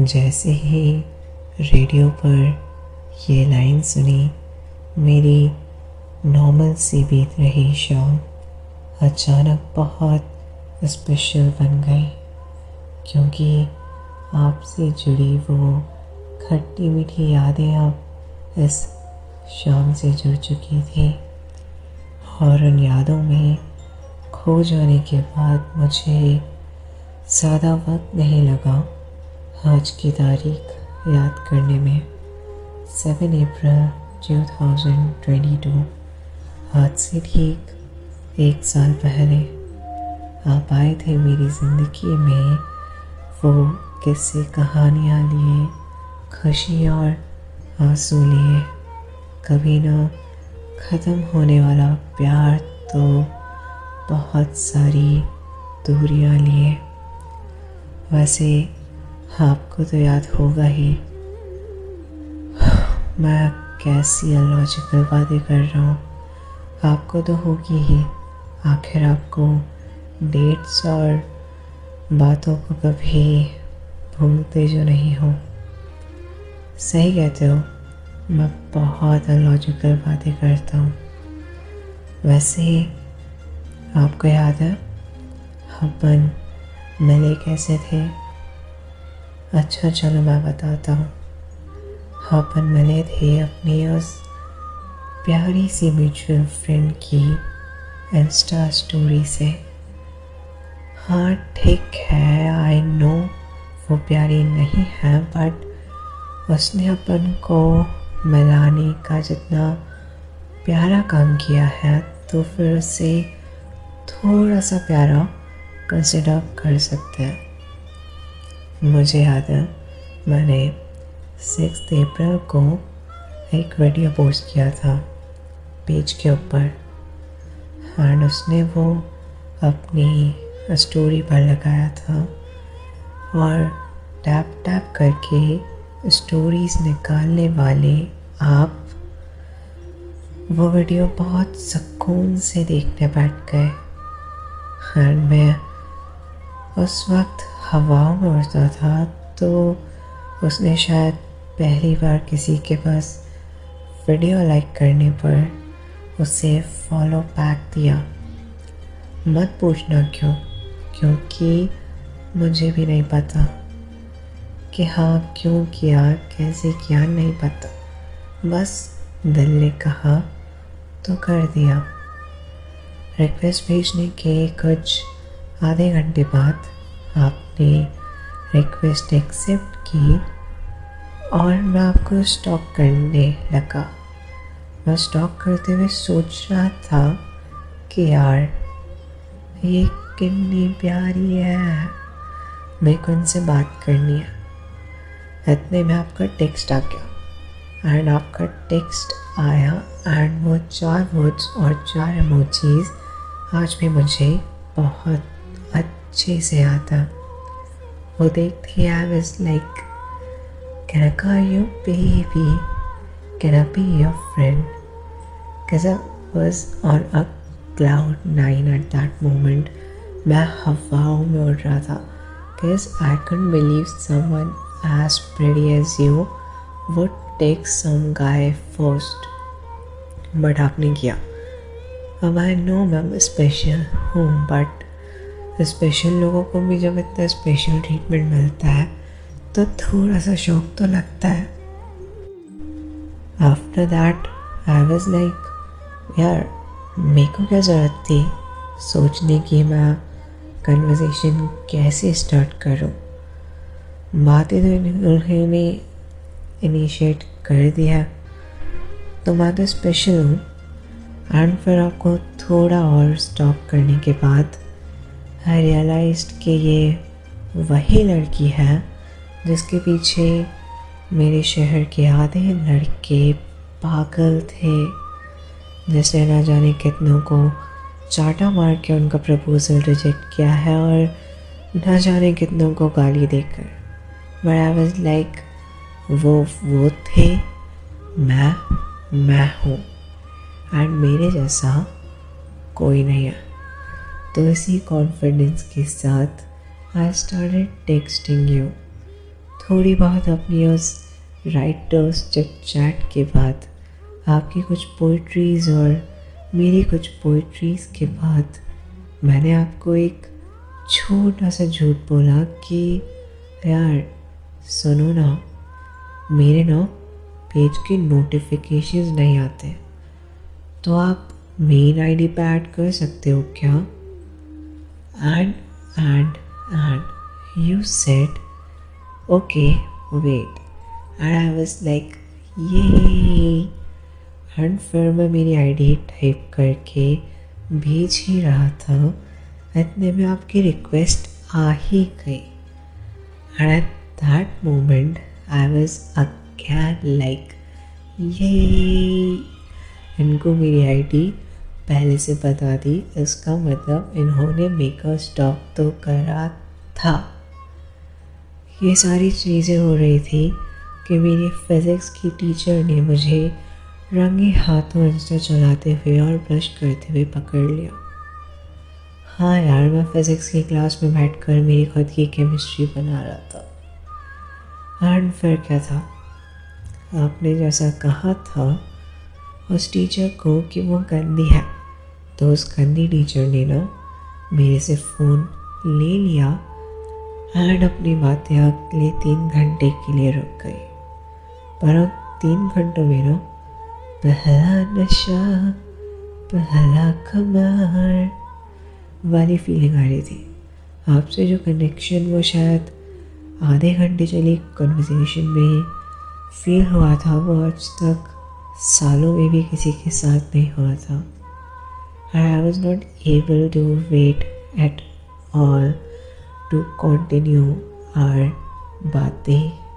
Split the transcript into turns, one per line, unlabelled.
जैसे ही रेडियो पर ये लाइन सुनी, मेरी नॉर्मल सी बीत रही शाम अचानक बहुत स्पेशल बन गई, क्योंकि आपसे जुड़ी वो खट्टी मीठी यादें अब इस शाम से जुड़ चुकी थी। और उन यादों में खो जाने के बाद मुझे ज़्यादा वक्त नहीं लगा आज की तारीख याद करने में। सेवन अप्रैल 2022 आज से ठीक एक साल पहले आप आए थे मेरी ज़िंदगी में। वो किस्से कहानियाँ लिए खुशी और आँसू लिए, कभी ना ख़त्म होने वाला प्यार तो बहुत सारी दूरियाँ लिए। वैसे आपको तो याद होगा ही। मैं कैसी अलॉजिकल बातें कर रहा हूँ। आपको तो होगी ही। आखिर आपको डेट्स और बातों को कभी भूलते जो नहीं हो। सही कहते हो। मैं बहुत अलॉजिकल बातें करता हूँ। वैसे ही आपको याद है अपन मिले कैसे थे? अच्छा चलो मैं बताता हूँ। अपन मिले थे अपनी उस प्यारी सी म्यूचुअल फ्रेंड की इंस्टा स्टोरी से। हाँ ठीक है आई नो वो प्यारी नहीं है बट उसने अपन को मिलाने का जितना प्यारा काम किया है तो फिर उसे थोड़ा सा प्यारा कंसिडर कर सकते हैं। मुझे याद है, मैंने सिक्स अप्रैल को एक वीडियो पोस्ट किया था पेज के ऊपर। एंड उसने वो अपनी स्टोरी पर लगाया था और टैप टैप करके स्टोरीज निकालने वाले आप वो वीडियो बहुत सुकून से देखने बैठ गए। एंड मैं उस वक्त हवाओं में उड़ता था तो उसने शायद पहली बार किसी के पास वीडियो लाइक करने पर उसे फॉलो बैक दिया। मत पूछना क्यों, क्योंकि मुझे भी नहीं पता कि हाँ क्यों किया, कैसे किया, नहीं पता। बस दिल ने कहा तो कर दिया। रिक्वेस्ट भेजने के कुछ आधे घंटे बाद आपने रिक्वेस्ट एक्सेप्ट की और मैं आपको स्टॉक करने लगा। मैं स्टॉक करते हुए सोच रहा था कि यार, ये कितनी प्यारी है। मेरे को इनसे बात करनी है। इतने में आपका टेक्स्ट आ गया। एंड आपका टेक्स्ट आया एंड वो चार वर्ड्स और चार इमोजीज आज भी मुझे बहुत अच्छे से आता वो देखते ही I was like can I call you baby can I be your friend I was on a cloud nine at that moment. मैं हवाओं में उड़ रहा था। Because I can believe someone as pretty as you would take some guy first but आपने किया। अब I know ma'am special हूँ बट स्पेशल लोगों को भी जब इतना स्पेशल ट्रीटमेंट मिलता है तो थोड़ा सा शौक तो लगता है। After that I was like यार, मेरे को क्या ज़रूरत थी? सोचने की मैं कन्वर्सेशन कैसे स्टार्ट करूँ? बातें तो उन्होंने इनिशिएट कर दिया। तो मैं तो स्पेशल हूँ। एंड फिर आपको थोड़ा और स्टॉप करने के बाद आई रियलाइज़ कि ये वही लड़की है, जिसके पीछे मेरे शहर के आधे लड़के पागल थे, जिसने ना जाने कितनों को चाटा मार के उनका प्रपोज़ल रिजेक्ट किया है और ना जाने कितनों को गाली देकर। बट आई वॉज़ लाइक वो वो थे मैं मैं हूँ। एंड मेरे जैसा कोई नहीं है। तो इसी कॉन्फिडेंस के साथ आई स्टार्टेड टेक्सटिंग यू थोड़ी बहुत अपनी उस राइटर्स चिट चैट के बाद, आपकी कुछ पोइट्रीज़ और मेरी कुछ पोइट्रीज़ के बाद, मैंने आपको एक छोटा सा झूठ बोला कि, यार, सुनो ना। मेरे ना पेज के नोटिफिकेशंस नहीं आते। तो आप मेन आईडी पे ऐड कर सकते हो क्या? And and and you said okay wait and I was like ये एंड फिर मैं मेरी आईडी टाइप करके भेज ही रहा था। इतने में आपकी रिक्वेस्ट आ ही गई। And at that moment I was again like ये इनको मेरी आईडी पहले से बता दी। इसका मतलब इन्होंने मेकअप स्टॉप तो करा था। ये सारी चीज़ें हो रही थी कि मेरी फिज़िक्स की टीचर ने मुझे रंगे हाथों इंस्टा चलाते हुए और ब्रश करते हुए पकड़ लिया। हाँ यार, मैं फिज़िक्स की क्लास में बैठकर मेरी खुद की केमिस्ट्री बना रहा था। एंड फिर क्या था? आपने जैसा कहा था, उस टीचर को कि वो गंदी है। तो उस गंदी टीचर ने ना मेरे से फ़ोन ले लिया एंड अपनी बातें अगले तीन घंटे के लिए रुक गई। पर उन तीन घंटों में ना पहला नशा, पहला कमार वाली फीलिंग आ रही थी। आपसे जो कनेक्शन वो शायद आधे घंटे चली कन्वर्सेशन में। फील हुआ था वो आज तक। सालों में भी किसी के साथ नहीं हुआ था। I was not able to wait at all to continue our बातें।